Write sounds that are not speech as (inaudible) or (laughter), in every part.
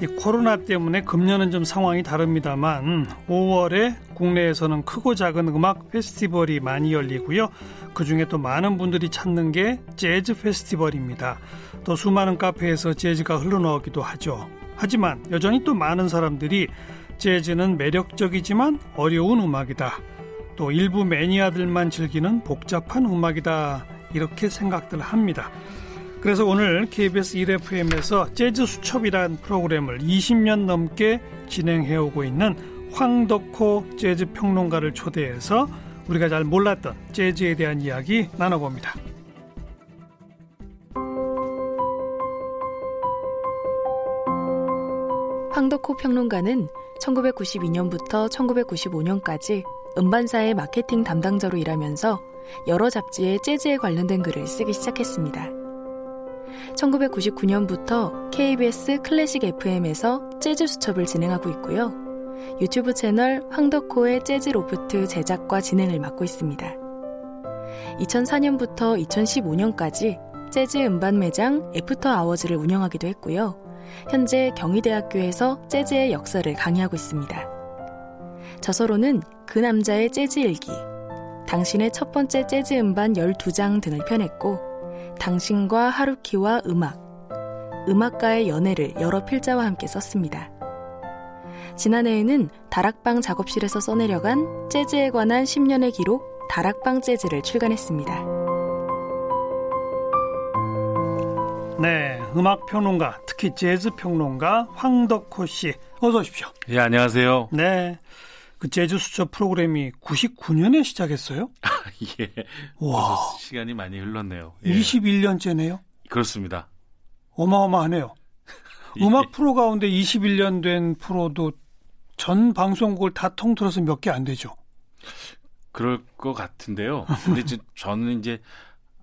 이 코로나 때문에 금년은 좀 상황이 다릅니다만 5월에 국내에서는 크고 작은 음악 페스티벌이 많이 열리고요. 그 중에 또 많은 분들이 찾는 게 재즈 페스티벌입니다. 또 수많은 카페에서 재즈가 흘러나오기도 하죠. 하지만 여전히 또 많은 사람들이 재즈는 매력적이지만 어려운 음악이다. 또 일부 매니아들만 즐기는 복잡한 음악이다. 이렇게 생각들 합니다. 그래서 오늘 KBS 1FM에서 재즈 수첩이란 프로그램을 20년 넘게 진행해 오고 있는 황덕호 재즈 평론가를 초대해서 우리가 잘 몰랐던 재즈에 대한 이야기 나눠봅니다. 황덕호 평론가는 1992년부터 1995년까지 음반사의 마케팅 담당자로 일하면서 여러 잡지에 재즈에 관련된 글을 쓰기 시작했습니다. 1999년부터 KBS 클래식 FM에서 재즈 수첩을 진행하고 있고요. 유튜브 채널 황덕호의 재즈 로프트 제작과 진행을 맡고 있습니다. 2004년부터 2015년까지 재즈 음반 매장 애프터 아워즈를 운영하기도 했고요. 현재 경희대학교에서 재즈의 역사를 강의하고 있습니다. 저서로는 그 남자의 재즈 일기, 당신의 첫 번째 재즈 음반 12장 등을 펴냈고, 당신과 하루키와 음악, 음악가의 연애를 여러 필자와 함께 썼습니다. 지난해에는 다락방 작업실에서 써내려간 재즈에 관한 10년의 기록 다락방 재즈를 출간했습니다. 네, 음악 평론가, 특히 재즈 평론가 황덕호 씨, 어서 오십시오. 예, 안녕하세요. 네. 그 재즈 수첩 프로그램이 99년에 시작했어요? (laughs) 예. 와. 시간이 많이 흘렀네요. 예. 21년째네요? 그렇습니다. 어마어마하네요. (laughs) 음악 프로 가운데 21년 된 프로도 전 방송국을 다 통틀어서 몇 개 안 되죠. 그럴 것 같은데요. 근데 (laughs) 저는 이제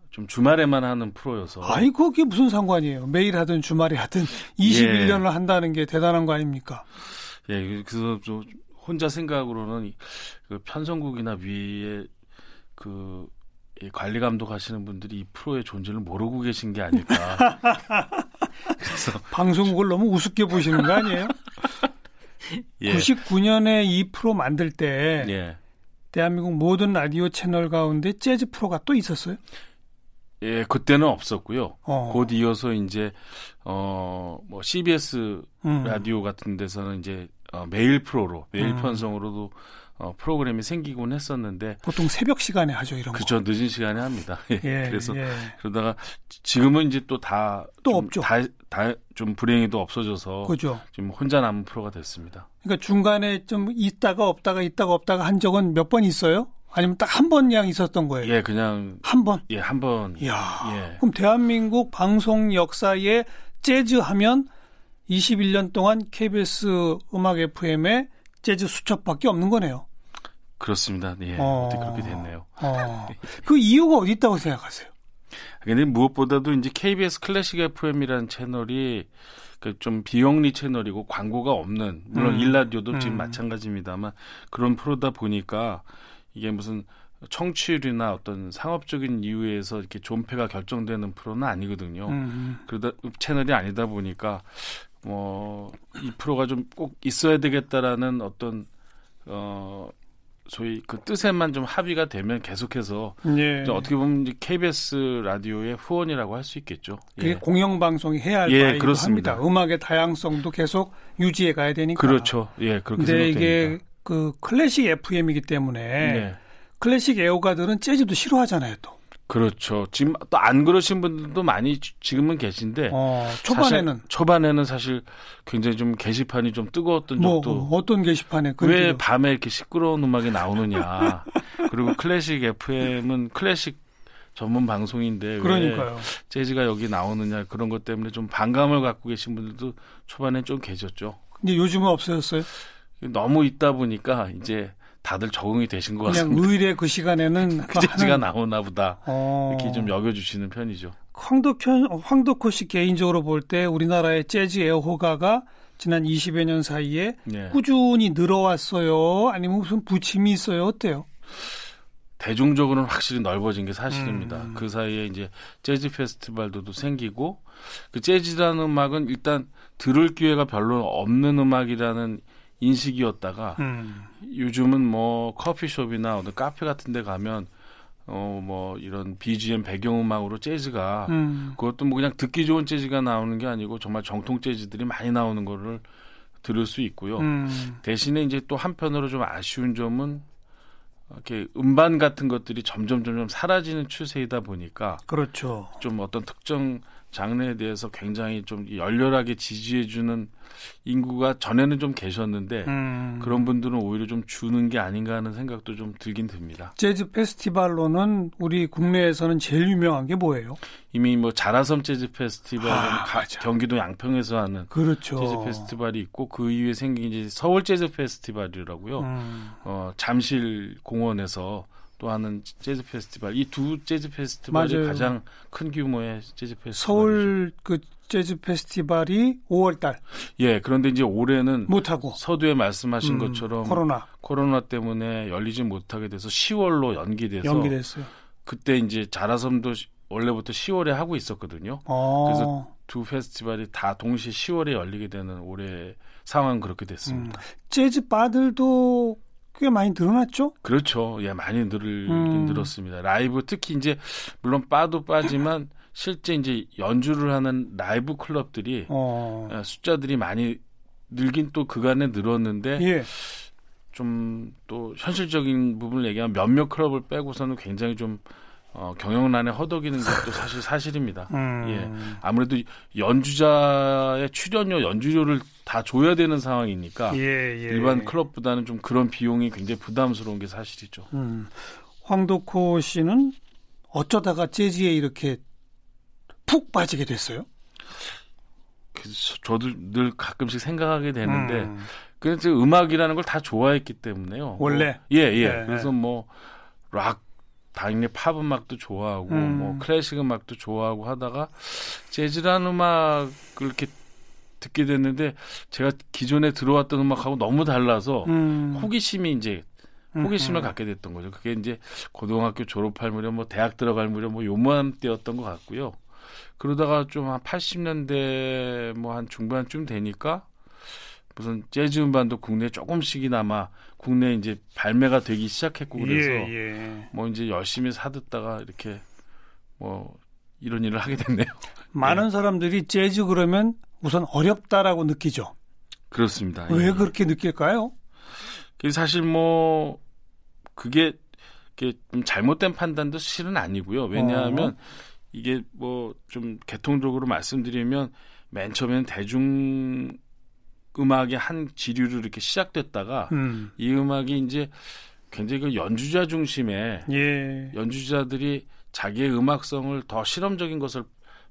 좀 주말에만 하는 프로여서. 아이, 그게 무슨 상관이에요. 매일 하든 주말에 하든 21년을 예. 한다는 게 대단한 거 아닙니까? 예, 그래서 좀 혼자 생각으로는 그 편성국이나 위에 그 관리 감독 하시는 분들이 이 프로의 존재를 모르고 계신 게 아닐까. (laughs) 그래서 방송국을 너무 우습게 보시는 거 아니에요? (laughs) 예. 99년에 이 프로 만들 때 예. 대한민국 모든 라디오 채널 가운데 재즈 프로가 또 있었어요? 예, 그때는 없었고요. 어. 곧 이어서 이제 어뭐 CBS 음. 라디오 같은 데서는 이제 어, 매일 프로로 매일 음. 편성으로도 어, 프로그램이 생기곤 했었는데 보통 새벽 시간에 하죠 이런 그쵸, 거. 그렇죠. 늦은 시간에 합니다. (laughs) 예, 그래서 예. 그러다가 지금은 이제 또다또 없죠. 다좀 불행히도 없어져서 그죠. 지금 혼자 남은 프로가 됐습니다. 그러니까 중간에 좀 있다가 없다가 있다가 없다가 한 적은 몇 번 있어요? 아니면 딱 한 번 양 있었던 거예요? 예, 그냥 한 번. 예, 한 번. 이야. 예. 그럼 대한민국 방송 역사에 재즈 하면 21년 동안 KBS 음악 FM에 재즈 수첩밖에 없는 거네요. 그렇습니다. 예. 어... 그렇게 됐네요. 어... (laughs) 그 이유가 어디 있다고 생각하세요? 근데 무엇보다도 이제 KBS 클래식 FM이라는 채널이 그좀 비영리 채널이고 광고가 없는 물론 음. 일라디오도 음. 지금 마찬가지입니다만 그런 프로다 보니까 이게 무슨 청취율이나 어떤 상업적인 이유에서 이렇게 존폐가 결정되는 프로는 아니거든요. 음. 그러다 채널이 아니다 보니까 뭐 이 프로가 좀 꼭 있어야 되겠다라는 어떤 어 소위 그 뜻에만 좀 합의가 되면 계속해서 예. 어떻게 보면 이제 KBS 라디오의 후원이라고 할 수 있겠죠. 그게 예. 공영방송이 해야 할 예, 그렇습니다. 합니다. 음악의 다양성도 계속 유지해 가야 되니까. 그렇죠. 예, 그렇게 근데 이게 그 클래식 FM이기 때문에 예. 클래식 애호가들은 재즈도 싫어하잖아요, 또. 그렇죠. 지금 또 안 그러신 분들도 많이 지금은 계신데 어, 초반에는 초반에는 사실 굉장히 좀 게시판이 좀 뜨거웠던 뭐, 적도 어떤 게시판에 왜 밤에 이렇게 시끄러운 음악이 나오느냐. (laughs) 그리고 클래식 FM은 클래식 전문 방송인데 그러니까요. 왜 재즈가 여기 나오느냐 그런 것 때문에 좀 반감을 갖고 계신 분들도 초반에 좀 계셨죠. 근데 요즘은 없어졌어요? 너무 있다 보니까 이제 다들 적응이 되신 것 그냥 같습니다. 의뢰 그 시간에는 (laughs) 그 재즈가 나오나 보다 어. 이렇게 좀 여겨주시는 편이죠. 황덕현, 황덕호 씨 개인적으로 볼 때 우리나라의 재즈 애호가가 지난 20여 년 사이에 네. 꾸준히 늘어왔어요? 아니면 무슨 부침이 있어요? 어때요? 대중적으로는 확실히 넓어진 게 사실입니다. 음. 그 사이에 이제 재즈 페스티벌도 생기고 그 재즈라는 음악은 일단 들을 기회가 별로 없는 음악이라는 인식이었다가 음. 요즘은 뭐 커피숍이나 어떤 카페 같은 데 가면 어 뭐 이런 BGM 배경음악으로 재즈가 음. 그것도 뭐 그냥 듣기 좋은 재즈가 나오는 게 아니고 정말 정통 재즈들이 많이 나오는 거를 들을 수 있고요. 음. 대신에 이제 또 한편으로 좀 아쉬운 점은 이렇게 음반 같은 것들이 점점 점점 사라지는 추세이다 보니까 그렇죠. 좀 어떤 특정 장르에 대해서 굉장히 좀 열렬하게 지지해주는 인구가 전에는 좀 계셨는데 음. 그런 분들은 오히려 좀 주는 게 아닌가 하는 생각도 좀 들긴 듭니다. 재즈 페스티벌로는 우리 국내에서는 제일 유명한 게 뭐예요? 이미 뭐 자라섬 재즈 페스티벌은 아, 가-. 경기도 양평에서 하는 그렇죠. 재즈 페스티벌이 있고 그 이후에 생긴 이제 서울 재즈 페스티벌이라고요. 음. 어, 잠실 공원에서 또 하는 재즈 페스티벌 이 두 재즈 페스티벌이 맞아요. 가장 큰 규모의 재즈 페스티벌 서울 그 재즈 페스티벌이 5월달 예 그런데 이제 올해는 못하고 서두에 말씀하신 음, 것처럼 코로나 코로나 때문에 열리지 못하게 돼서 10월로 연기돼서 연기됐어요. 그때 이제 자라섬도 시- 원래부터 10월에 하고 있었거든요. 어. 그래서 두 페스티벌이 다 동시에 10월에 열리게 되는 올해 상황은 그렇게 됐습니다. 재즈 바들도 꽤 많이 늘어났죠? 그렇죠. 예, 많이 늘긴 음. 늘었습니다. 라이브 특히 이제 물론 빠도 빠지만 실제 이제 연주를 하는 라이브 클럽들이 어. 예, 숫자들이 많이 늘긴 또 그간에 늘었는데 예. 좀또 현실적인 부분을 얘기하면 몇몇 클럽을 빼고서는 굉장히 좀 어, 경영난에 허덕이는 것도 사실 사실입니다. (laughs) 음. 예. 아무래도 연주자의 출연료, 연주료를 다 줘야 되는 상황이니까 예, 예. 일반 클럽보다는 좀 그런 비용이 굉장히 부담스러운 게 사실이죠. 음. 황덕호 씨는 어쩌다가 재즈에 이렇게 푹 빠지게 됐어요? 그래서 저도 늘 가끔씩 생각하게 되는데 음. 그래서 음악이라는 걸 다 좋아했기 때문에요. 원래? 뭐, 예, 예. 네, 그래서 뭐 락 당연히 팝 음악도 좋아하고 음. 뭐 클래식 음악도 좋아하고 하다가 재즈라는 음악을 이렇게 듣게 됐는데 제가 기존에 들어왔던 음악하고 너무 달라서 음. 호기심이 이제 호기심을 음. 갖게 됐던 거죠. 그게 이제 고등학교 졸업할 무렵, 뭐 대학 들어갈 무렵, 뭐 요만 때였던 것 같고요. 그러다가 좀 한 80년대 뭐 한 중반쯤 되니까 무슨 재즈 음반도 국내에 조금씩이나마 국내에 이제 발매가 되기 시작했고 그래서 예, 예. 뭐 이제 열심히 사듣다가 이렇게 뭐 이런 일을 하게 됐네요. (laughs) 많은 사람들이 재즈 그러면 우선 어렵다라고 느끼죠. 그렇습니다. 왜 예. 그렇게 느낄까요? 그 사실 뭐 그게 좀 잘못된 판단도 실은 아니고요. 왜냐하면 어. 이게 뭐 좀 개통적으로 말씀드리면 맨 처음에는 대중 음악의 한 지류로 이렇게 시작됐다가 음. 이 음악이 이제 굉장히 그 연주자 중심의 예. 연주자들이 자기의 음악성을 더 실험적인 것을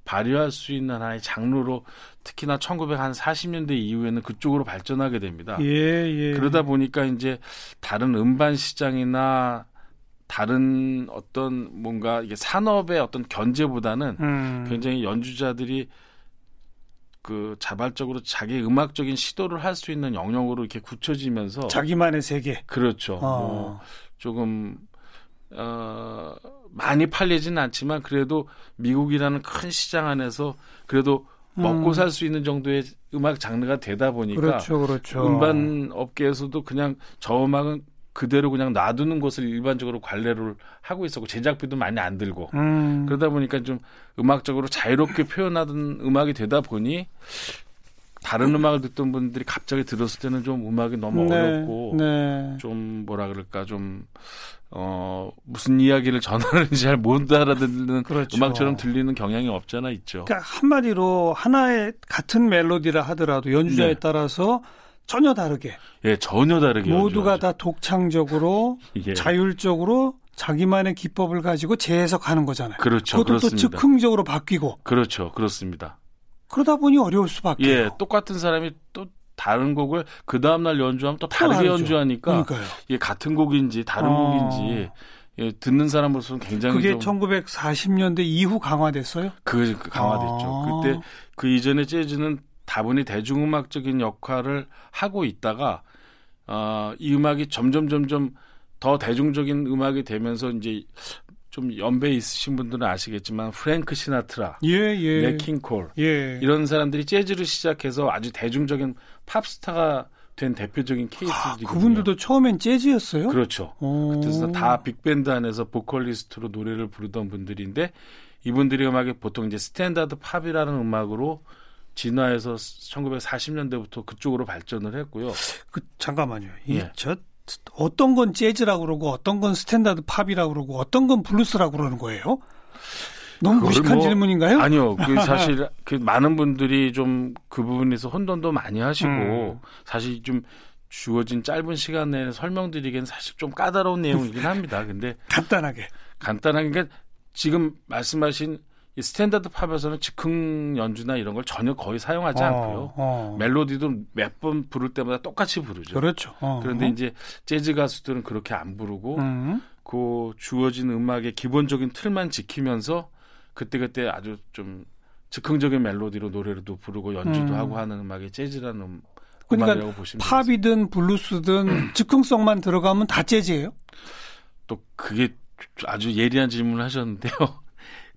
발휘할 수 있는 하나의 장르로 특히나 1940년대 이후에는 그쪽으로 발전하게 됩니다. 예, 예. 그러다 보니까 이제 다른 음반 시장이나 다른 어떤 뭔가 이게 산업의 어떤 견제보다는 음. 굉장히 연주자들이 그 자발적으로 자기 음악적인 시도를 할 수 있는 영역으로 이렇게 굳혀지면서 자기만의 세계. 그렇죠. 뭐 어. 조금 어 많이 팔리지는 않지만 그래도 미국이라는 큰 시장 안에서 그래도 먹고 음. 살수 있는 정도의 음악 장르가 되다 보니까 그렇죠, 그렇죠. 음반 업계에서도 그냥 저 음악은 그대로 그냥 놔두는 것을 일반적으로 관례를 하고 있었고 제작비도 많이 안 들고 음. 그러다 보니까 좀 음악적으로 자유롭게 표현하던 음악이 되다 보니 다른 음악을 듣던 분들이 갑자기 들었을 때는 좀 음악이 너무 네, 어렵고 네. 좀 뭐라 그럴까 좀 어, 무슨 이야기를 전하는지 잘 못 알아듣는 그렇죠. 음악처럼 들리는 경향이 없잖아 있죠. 그러니까 한마디로 하나의 같은 멜로디라 하더라도 연주자에 네. 따라서 전혀 다르게 예, 전혀 다르게 모두가 연주하죠. 다 독창적으로 (laughs) 예. 자율적으로 자기만의 기법을 가지고 재해석하는 거잖아요. 그렇죠. 그것도 또 그렇습니다. 즉흥적으로 바뀌고 그렇죠. 그렇습니다. 그러다 보니 어려울 수밖에. 예, 똑같은 사람이 또 다른 곡을 그 다음 날 연주하면 또 다르게 다르죠. 연주하니까 그러니까요. 이게 같은 곡인지 다른 어. 곡인지 예, 듣는 사람으로서는 굉장히 그게 좀 1940년대 이후 강화됐어요? 그, 그 강화됐죠. 아. 그때 그 이전에 재즈는 다분히 대중음악적인 역할을 하고 있다가 어, 이 음악이 점점 점점 더 대중적인 음악이 되면서 이제 좀 연배 있으신 분들은 아시겠지만 프랭크 시나트라, 예, 예. 냇 킹 콜 예. 이런 사람들이 재즈를 시작해서 아주 대중적인 팝스타가 된 대표적인 아, 케이스들이 그분들도 처음엔 재즈였어요? 그렇죠. 오. 그래서 다 빅밴드 안에서 보컬리스트로 노래를 부르던 분들인데 이분들의 음악이 보통 이제 스탠다드 팝이라는 음악으로 진화해서 1940년대부터 그쪽으로 발전을 했고요. 그 잠깐만요. 이 예. 저 어떤 건 재즈라고 그러고 어떤 건 스탠다드 팝이라고 그러고 어떤 건 블루스라고 그러는 거예요? 너무 무식한 뭐- 질문인가요? 아니요. 그 (laughs) 사실 그 많은 분들이 좀 그 부분에서 혼돈도 많이 하시고 음. 사실 좀 주어진 짧은 시간 내에 설명드리기엔 사실 좀 까다로운 내용이긴 합니다. 근데 간단하게. 간단하게 그러니까 지금 말씀하신 이 스탠다드 팝에서는 즉흥 연주나 이런 걸 전혀 거의 사용하지 어, 않고요. 어. 멜로디도 몇 번 부를 때마다 똑같이 부르죠. 그렇죠. 어. 그런데 이제 재즈 가수들은 그렇게 안 부르고 음. 그 주어진 음악의 기본적인 틀만 지키면서 그때그때 아주 좀 즉흥적인 멜로디로 노래도 부르고 연주도 음. 하고 하는 음악이 재즈라는 음, 그러니까. 팝이든 블루스든 (clears throat) 즉흥성만 들어가면 다 재즈예요? 또 그게 아주 예리한 질문을 하셨는데요.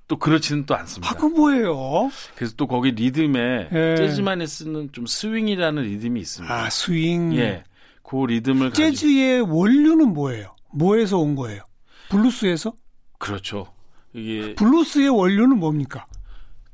또 그렇지는 또 않습니다. 아, 그 뭐예요? 그래서 또 거기 리듬에 예. 재즈만이 쓰는 좀 스윙이라는 리듬이 있습니다. 아, 스윙. 예. 그 리듬을 가지고 재즈의 원류는 뭐예요? 뭐에서 온 거예요? 블루스에서? 그렇죠. 이게 블루스의 원류는 뭡니까?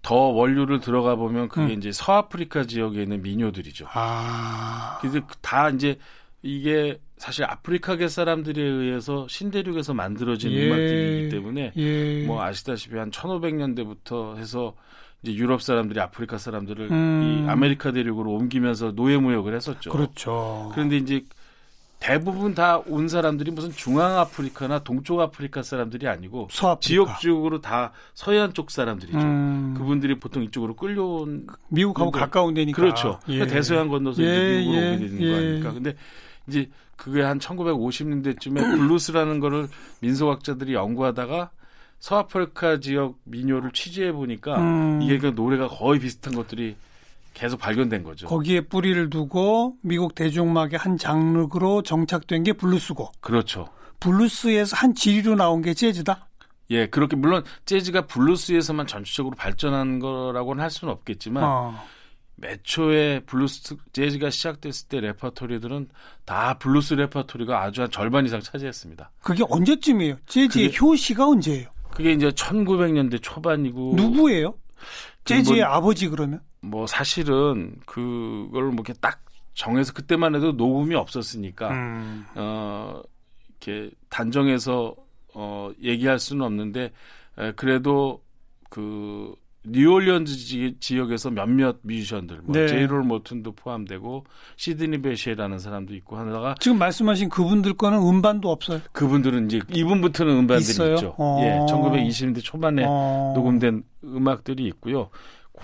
더 원류를 들어가 보면 그게 음. 이제 서아프리카 지역에 있는 민요들이죠. 아. 그래서 다 이제 이게 사실 아프리카계 사람들에 의해서 신대륙에서 만들어진 예. 음악들이기 때문에 예. 뭐 아시다시피 한 1500년대부터 해서 이제 유럽 사람들이 아프리카 사람들을 음. 이 아메리카 대륙으로 옮기면서 노예 무역을 했었죠. 그렇죠. 그런데 이제 대부분 다 온 사람들이 무슨 중앙 아프리카나 동쪽 아프리카 사람들이 아니고 서아프리카. 지역적으로 다 서해안 쪽 사람들이죠. 음. 그분들이 보통 이쪽으로 끌려온 미국하고 가까운 데니까. 그렇죠. 예. 그러니까 대서양 건너서 예, 이제 미국으로 예, 오게 되는 예. 거 아닙니까? 근데 이제 그게 한 1950년대쯤에 (clears throat) 블루스라는 거를 민속학자들이 연구하다가 서아프리카 지역 민요를 취재해 보니까 음. 이게 그 노래가 거의 비슷한 것들이 계속 발견된 거죠. 거기에 뿌리를 두고 미국 대중음악의 한 장르로 정착된 게 블루스고 그렇죠. 블루스에서 한 줄기로 나온 게 재즈다. 예, 그렇게 물론 재즈가 블루스에서만 전체적으로 발전한 거라고는 할 수는 없겠지만 어. 애초에 블루스 재즈가 시작됐을 때 레퍼토리들은 다 블루스 레퍼토리가 아주 한 절반 이상 차지했습니다. 그게 언제쯤이에요? 재즈의 그게- 효시가 언제예요? 그게 이제 1900년대 초반이고 누구예요? 재즈의 뭐- 아버지 그러면? 뭐 사실은 그걸 뭐 이렇게 딱 정해서 그때만 해도 녹음이 없었으니까 음. 어 이렇게 단정해서 어 얘기할 수는 없는데 에, 그래도 그 뉴올리언즈 지, 지역에서 몇몇 뮤지션들 뭐 네. 제이롤 모튼도 포함되고 시드니 베시라는 사람도 있고 하다가 지금 말씀하신 그분들 거는 음반도 없어요. 그분들은 이제 이분부터는 음반들이 있어요? 있죠. 어. 예, 1920년대 초반에 어. 녹음된 음악들이 있고요.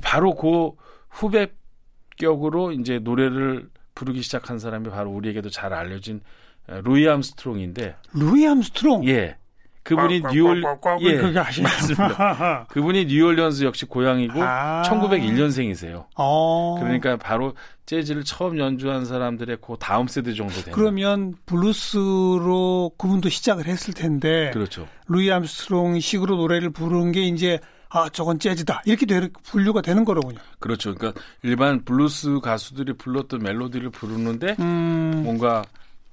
바로 그 후배격으로 이제 노래를 부르기 시작한 사람이 바로 우리에게도 잘 알려진 어, 루이 암스트롱인데, 루이 암스트롱. 예, 그분이 뉴올 예, 그게? 맞습니다. (laughs) 그분이 뉴올리언스 역시 고향이고 아. 1901년생이세요. 어. 그러니까 바로 재즈를 처음 연주한 사람들의 그 다음 세대 정도 되는. 그러면 블루스로 그분도 시작을 했을 텐데 그렇죠. 루이 암스트롱 식으로 노래를 부르는 게 이제 아 저건 재즈다 이렇게 되, 분류가 되는 거로군요. 그렇죠. 그러니까 일반 블루스 가수들이 불렀던 멜로디를 부르는데 음. 뭔가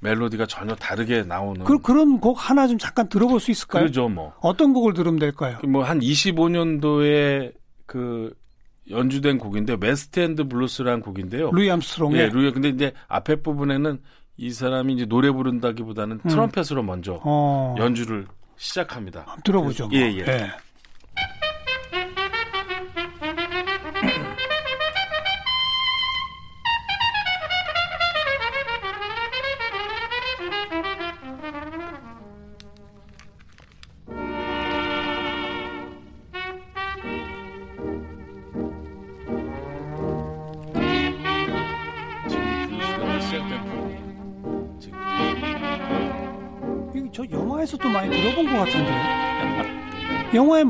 멜로디가 전혀 다르게 나오는 그, 그런 곡 하나 좀 잠깐 들어볼 수 있을까요? 그러죠 뭐. 어떤 곡을 들으면 될까요? 뭐 한 25년도에 그 연주된 곡인데 웨스트엔드 블루스라는 곡인데요. 루이 암스트롱의 예, 루이 근데 이제 앞에 부분에는 이 사람이 이제 노래 부른다기보다는 트럼펫으로 먼저 음. 어. 연주를 시작합니다. 들어보죠. 뭐. 예, 예. 저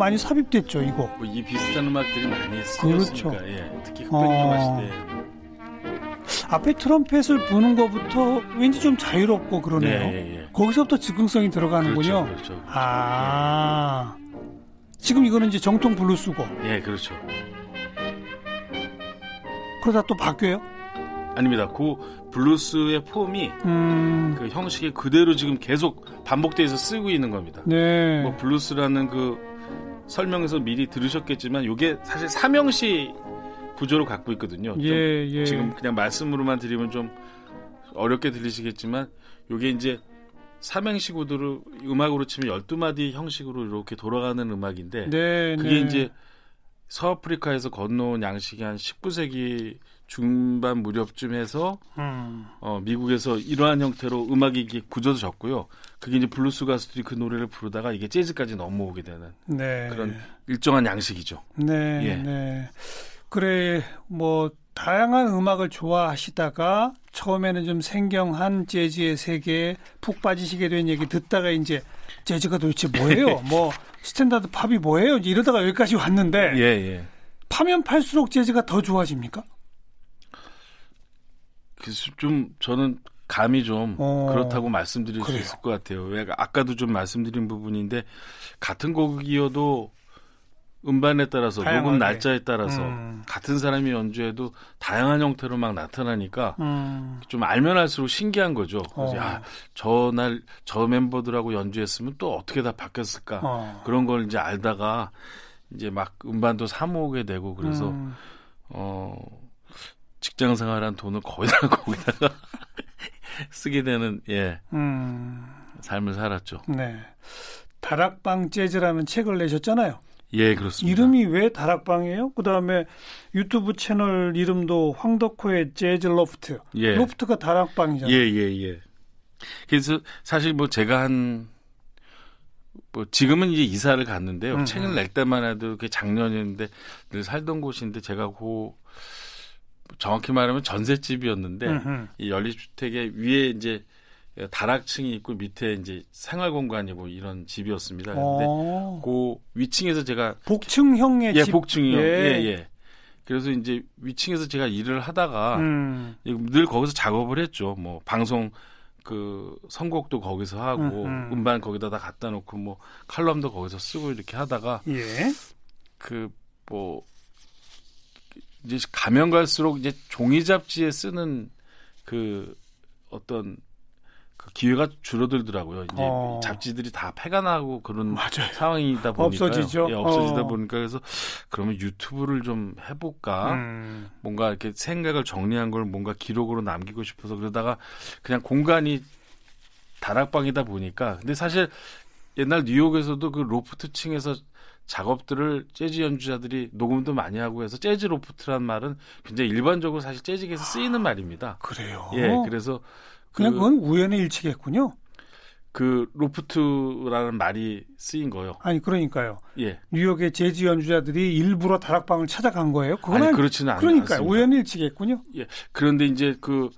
많이 삽입됐죠, 이거. 뭐 이 비슷한 음악들이 많이 그렇죠. 쓰였으니까 예, 특히 흑백요마 어. 시대. 앞에 트럼펫을 부는 것부터 왠지 좀 자유롭고 그러네요. 예, 예, 예. 거기서부터 즉흥성이 들어가는군요. 그렇죠, 그렇죠. 아. 지금 이거는 이제 정통 블루스고 예, 그렇죠. 그러다 또 바뀌어요? 아닙니다. 그 블루스의 폼이 음. 그 형식이 그대로 지금 계속 반복돼서 쓰고 있는 겁니다. 네. 뭐 블루스라는 그 설명에서 미리 들으셨겠지만 이게 사실 삼행시 구조를 갖고 있거든요. 좀 예, 예. 지금 그냥 말씀으로만 드리면 좀 어렵게 들리시겠지만 이게 이제 삼행시 구도를 음악으로 치면 12마디 형식으로 이렇게 돌아가는 음악인데 네, 그게 네. 이제 서아프리카에서 건너온 양식이 한 19세기 중반 무렵쯤 해서 음. 어, 미국에서 이러한 형태로 음악이 이게 굳어졌고요. 그게 이제 블루스 가수들이 그 노래를 부르다가 이게 재즈까지 넘어오게 되는 네. 그런 일정한 양식이죠. 네, 예. 네. 그래, 뭐, 다양한 음악을 좋아하시다가 처음에는 좀 생경한 재즈의 세계에 푹 빠지시게 된 얘기 듣다가 이제 재즈가 도대체 뭐예요? (laughs) 뭐, 스탠다드 팝이 뭐예요? 이러다가 여기까지 왔는데 예, 예. 파면 팔수록 재즈가 더 좋아집니까? 그래서 좀 저는 감이 좀 어. 그렇다고 말씀드릴 그래요. 수 있을 것 같아요. 왜 아까도 좀 말씀드린 부분인데 같은 곡이어도 음반에 따라서 다양하게. 녹음 날짜에 따라서 음. 같은 사람이 연주해도 다양한 형태로 막 나타나니까 음. 좀 알면 알수록 신기한 거죠. 그래서 어. 야, 저날 저 멤버들하고 연주했으면 또 어떻게 다 바뀌었을까? 어. 그런 걸 이제 알다가 이제 막 음반도 사 모으게 되고 그래서 음. 어 직장 생활한 돈을 거의 다 (laughs) 거기다가 쓰게 되는 예 음. 삶을 살았죠. 네. 다락방 재즈라는 책을 내셨잖아요. 예 그렇습니다. 이름이 왜 다락방이에요? 그 다음에 유튜브 채널 이름도 황덕호의 재즈 로프트. 예. 로프트가 다락방이잖아요. 예, 예, 예. 그래서 사실 뭐 제가 한, 뭐 지금은 이제 이사를 갔는데요. 음, 책을 음. 낼 때만 해도 그게 작년이었는데 늘 살던 곳인데 제가 고 정확히 말하면 전셋집이었는데 음흠. 이 연립주택의 위에 이제 다락층이 있고 밑에 이제 생활 공간이고 이런 집이었습니다. 그런데 어, 그 위층에서 제가 복층형의 예, 집. 복층이요. 예. 예, 예. 그래서 이제 위층에서 제가 일을 하다가 음, 늘 거기서 작업을 했죠. 뭐 방송 그 선곡도 거기서 하고 음, 음. 음반 거기다 다 갖다 놓고 뭐 칼럼도 거기서 쓰고 이렇게 하다가 예. 그뭐 이제 가면 갈수록 이제 종이 잡지에 쓰는 그 어떤 그 기회가 줄어들더라고요. 이제 어. 잡지들이 다 폐가 나고 그런 맞아요. 상황이다 보니까 없어지죠. 예, 없어지다 어. 보니까 그래서 그러면 유튜브를 좀 해볼까? 음, 뭔가 이렇게 생각을 정리한 걸 뭔가 기록으로 남기고 싶어서 그러다가 그냥 공간이 다락방이다 보니까 근데 사실 옛날 뉴욕에서도 그 로프트 층에서 작업들을 재즈 연주자들이 녹음도 많이 하고 해서 재즈 로프트란 말은 굉장히 일반적으로 사실 재즈계에서 쓰이는 말입니다. 그래요. 예, 그래서 그냥 그, 그건 우연의 일치겠군요. 그 로프트라는 말이 쓰인 거요. 아니 그러니까요. 예. 뉴욕의 재즈 연주자들이 일부러 다락방을 찾아간 거예요. 그건 아니 그렇지는 않, 그러니까요. 않습니다. 우연의 일치겠군요. 그런데 이제 그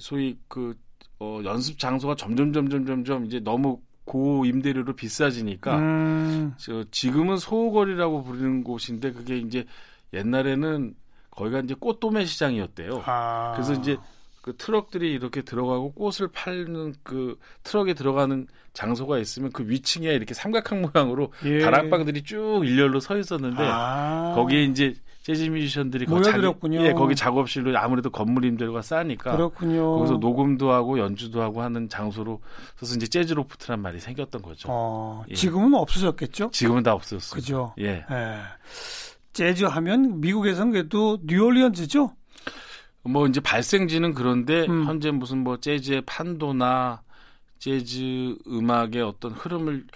소위 그 어, 연습 장소가 점점 점점 점점 이제 너무 고 임대료로 비싸지니까 음, 저 지금은 소거리라고 부르는 곳인데 그게 이제 옛날에는 거기가 이제 꽃도매 시장이었대요. 아, 그래서 이제 그 트럭들이 이렇게 들어가고 꽃을 팔는 그 트럭에 들어가는 장소가 있으면 그 위층에 이렇게 삼각형 모양으로 예. 다락방들이 쭉 일렬로 서 있었는데 아, 거기에 이제 재즈 뮤지션들이 거 모여들었군요. 자기, 예, 거기 작업실로 아무래도 건물 임대료가 싸니까 그렇군요. 거기서 녹음도 하고 연주도 하고 하는 장소로 그래서 이제 재즈 로프트란 말이 생겼던 거죠. 어, 예. 지금은 없어졌겠죠? 지금은 다 없어졌어요. 그죠? 예. 예. 재즈 하면 미국에서는 그래도 뉴올리언즈죠? 뭐 이제 발생지는 그런데 음. 현재 무슨 뭐 재즈의 판도나 재즈 음악의 어떤 흐름을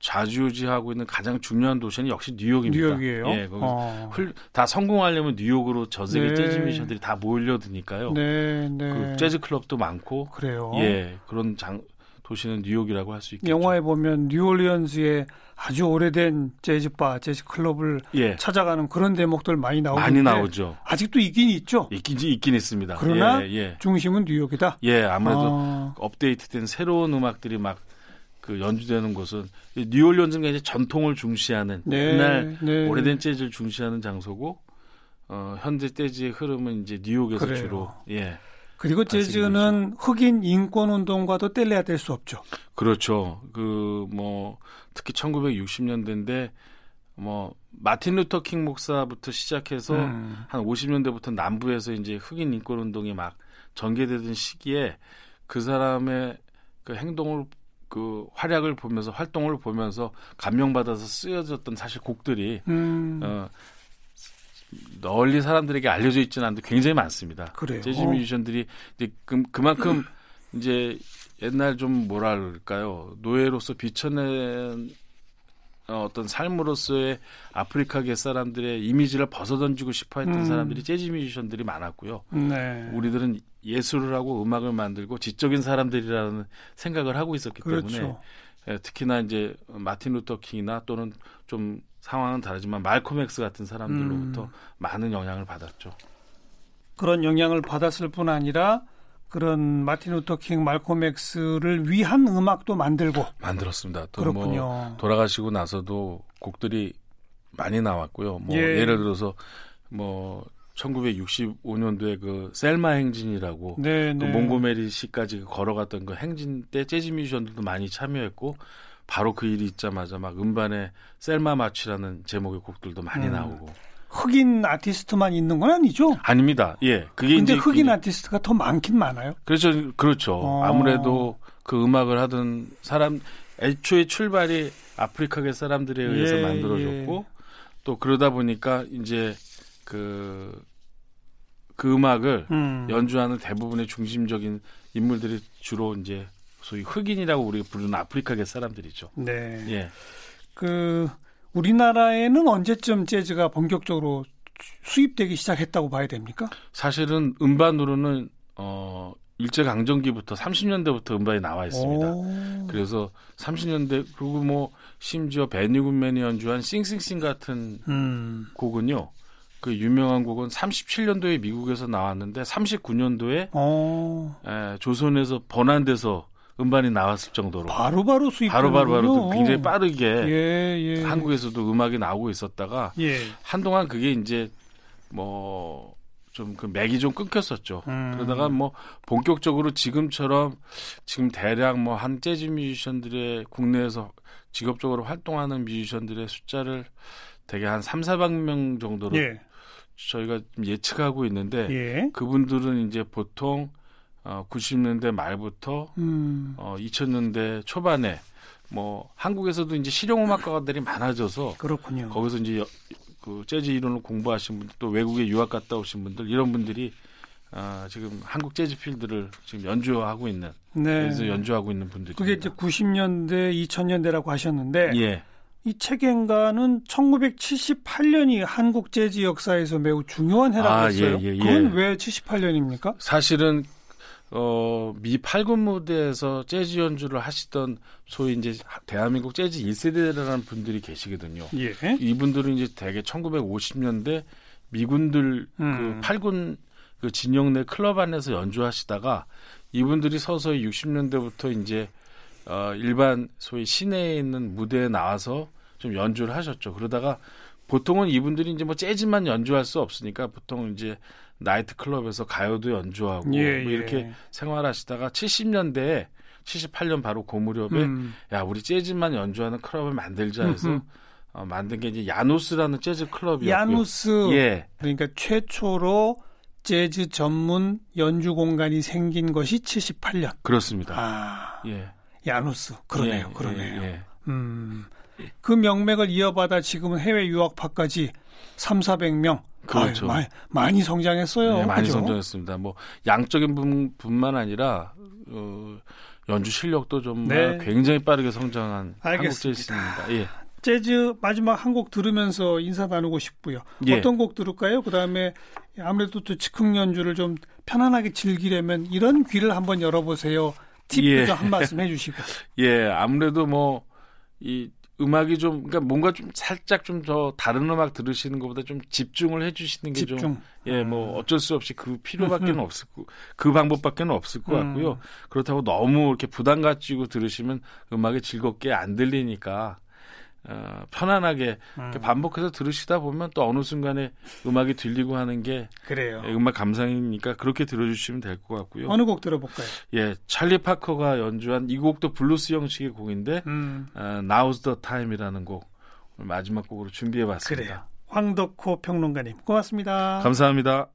좌지우지하고 있는 가장 중요한 도시는 역시 뉴욕입니다. 뉴욕이에요. 예, 거기 어. 흘- 다 성공하려면 뉴욕으로 전 세계 네. 재즈 뮤지션들이 다 몰려드니까요. 네, 네. 그 재즈 클럽도 많고 그래요. 예 그런 장 도시는 뉴욕이라고 할 수 있겠죠. 영화에 보면 뉴올리언즈의 아주 오래된 재즈 바, 재즈 클럽을 예 찾아가는 그런 대목들 많이 나오는데 많이 나오죠. 아직도 있긴 있죠. 있긴 있긴 있습니다. 그러나 예, 예. 중심은 뉴욕이다. 예, 아무래도 아, 업데이트된 새로운 음악들이 막 그 연주되는 곳은 뉴올리언즈가 이제 전통을 중시하는 네, 옛날 네. 오래된 재즈를 중시하는 장소고 어, 현재 재즈의 흐름은 이제 뉴욕에서 그래요. 주로 예 그리고 재즈는 흑인 인권 운동과도 뗄래야 뗄 수 없죠. 그렇죠. 그 뭐 특히 1960년대인데 뭐 마틴 루터 킹 목사부터 시작해서 음. 한 50년대부터 남부에서 이제 흑인 인권 운동이 막 전개되던 시기에 그 사람의 그 행동을 그 활약을 보면서 활동을 보면서 감명받아서 쓰여졌던 사실 곡들이 음, 어 널리 사람들에게 알려져 있지는 않는데 굉장히 많습니다. 그래요. 재즈 뮤지션들이 이제 그, 그만큼 이제 옛날 좀 뭐랄까요 노예로서 비춰낸 어, 어떤 삶으로서의 아프리카계 사람들의 이미지를 벗어던지고 싶어했던 음. 사람들이 재즈 뮤지션들이 많았고요. 네. 우리들은 예술을 하고 음악을 만들고 지적인 사람들이라는 생각을 하고 있었기 때문에 그렇죠. 예, 특히나 이제 마틴 루터 킹이나 또는 좀 상황은 다르지만 말콤 엑스 같은 사람들로부터 음. 많은 영향을 받았죠. 그런 영향을 받았을 뿐 아니라 그런 마틴 루터 킹, 말콤 엑스를 위한 음악도 만들고 만들었습니다. 또 그렇군요. 뭐 돌아가시고 나서도 곡들이 많이 나왔고요. 뭐 예. 예. 를 들어서 뭐 1965년도에 그 셀마 행진이라고 네, 그 네. 몽고메리 시까지 걸어갔던 그 행진 때 재즈 뮤지션들도 많이 참여했고 바로 그 일이 있자마자 막 음반에 셀마 마취라는 제목의 곡들도 많이 음. 나오고 흑인 아티스트만 있는 건 아니죠? 아닙니다. 예, 그게 근데 이제 흑인 아티스트가 더 많긴 많아요. 그렇죠, 그렇죠. 어. 아무래도 그 음악을 하던 사람 애초에 출발이 아프리카계 사람들에 의해서 예, 만들어졌고 또 그러다 보니까 이제 그, 그 음악을 음. 연주하는 대부분의 중심적인 인물들이 주로 이제 소위 흑인이라고 우리가 부르는 아프리카계 사람들이죠. 네. 예. 그 우리나라에는 언제쯤 재즈가 본격적으로 수입되기 시작했다고 봐야 됩니까? 사실은 음반으로는 어 일제 강점기부터 30년대부터 음반이 나와 있습니다. 오. 그래서 30년대 그리고 뭐 심지어 베니 굿맨이 연주한 싱싱싱 같은 음. 곡은요. 그 유명한 곡은 37년도에 미국에서 나왔는데 39년도에 어. 조선에서 번안돼서 음반이 나왔을 정도로 바로바로 수입 바로 바로 바로 굉장히 빠르게 예, 예. 한국에서도 음악이 나오고 있었다가 예. 한동안 그게 이제 뭐 좀그 맥이 좀 끊겼었죠. 음. 그러다가 뭐 본격적으로 지금처럼 지금 대략 뭐 한 재즈 뮤지션들의 국내에서 직업적으로 활동하는 뮤지션들의 숫자를 대개 한 3, 400명 정도로 예. 저희가 좀 예측하고 있는데 예. 그분들은 이제 보통 어 90년대 말부터 음. 어 2000년대 초반에 뭐 한국에서도 이제 실용 음악가들이 많아져서 그렇군요. 거기서 이제 여- 그 재즈 이론을 공부하신 분들 또 외국에 유학 갔다 오신 분들 이런 분들이 아, 지금 한국 재즈 필드를 지금 연주하고 있는 네. 그래서 연주하고 있는 분들이 그게 이제 90년대, 2000년대라고 하셨는데 예 이 책엔가는 1978년이 한국 재즈 역사에서 매우 중요한 해라고 아, 했어요. 예, 예, 예. 그건 왜 78년입니까? 사실은 어, 미 8군 무대에서 재즈 연주를 하시던 소위 이제 대한민국 재즈 1세대라는 분들이 계시거든요. 예. 이분들은 이제 대개 1950년대 미군들 음. 그 8군 그 진영 내 클럽 안에서 연주하시다가 이분들이 서서히 60년대부터 이제 어 일반 소위 시내에 있는 무대에 나와서 좀 연주를 하셨죠. 그러다가 보통은 이분들이 이제 뭐 재즈만 연주할 수 없으니까 보통 이제 나이트 클럽에서 가요도 연주하고 예, 뭐 이렇게 예. 생활하시다가 70년대에 78년 바로 그 무렵에 음. 야 우리 재즈만 연주하는 클럽을 만들자 해서 음흠. 어, 만든 게 이제 야누스라는 재즈 클럽이었고요. 야누스 예, 그러니까 최초로 재즈 전문 연주 공간이 생긴 것이 78년. 그렇습니다. 아, 예, 야누스. 그러네요. 예, 그러네요. 예, 예. 음. 그 명맥을 이어받아 지금은 해외 유학파까지 3, 400명. 그렇죠. 아유, 많이, 많이 성장했어요. 네, 많이 그죠? 성장했습니다. 뭐 양적인 분, 뿐만 아니라 어, 연주 실력도 정말 네. 굉장히 빠르게 성장한 한국 알겠습니다. 재즈입니다. 예. 재즈 마지막 한 곡 들으면서 인사 나누고 싶고요. 예. 어떤 곡 들을까요? 그다음에 아무래도 또 즉흥 연주를 좀 편안하게 즐기려면 이런 귀를 한번 열어보세요. 팁도 예. 좀한 말씀 해주시고. (laughs) 예, 아무래도 뭐 이 음악이 좀 그러니까 뭔가 좀 살짝 좀 더 다른 음악 들으시는 것보다 좀 집중을 해주시는 게좀 집중. 예, 뭐 어쩔 수 없이 그 필요밖에는 (laughs) 없을 거, 그 방법밖에는 없을 것 같고요. 음. 그렇다고 너무 이렇게 부담 가지고 들으시면 음악이 즐겁게 안 들리니까 어, 편안하게 음. 반복해서 들으시다 보면 또 어느 순간에 음악이 들리고 하는 게 그래요. 예, 음악 감상이니까 그렇게 들어주시면 될 것 같고요. 어느 곡 들어볼까요? 예, 찰리 파커가 연주한 이 곡도 블루스 형식의 곡인데 음, 어, Now's the Time이라는 곡 마지막 곡으로 준비해봤습니다. 그래요. 황덕호 평론가님 고맙습니다. 감사합니다.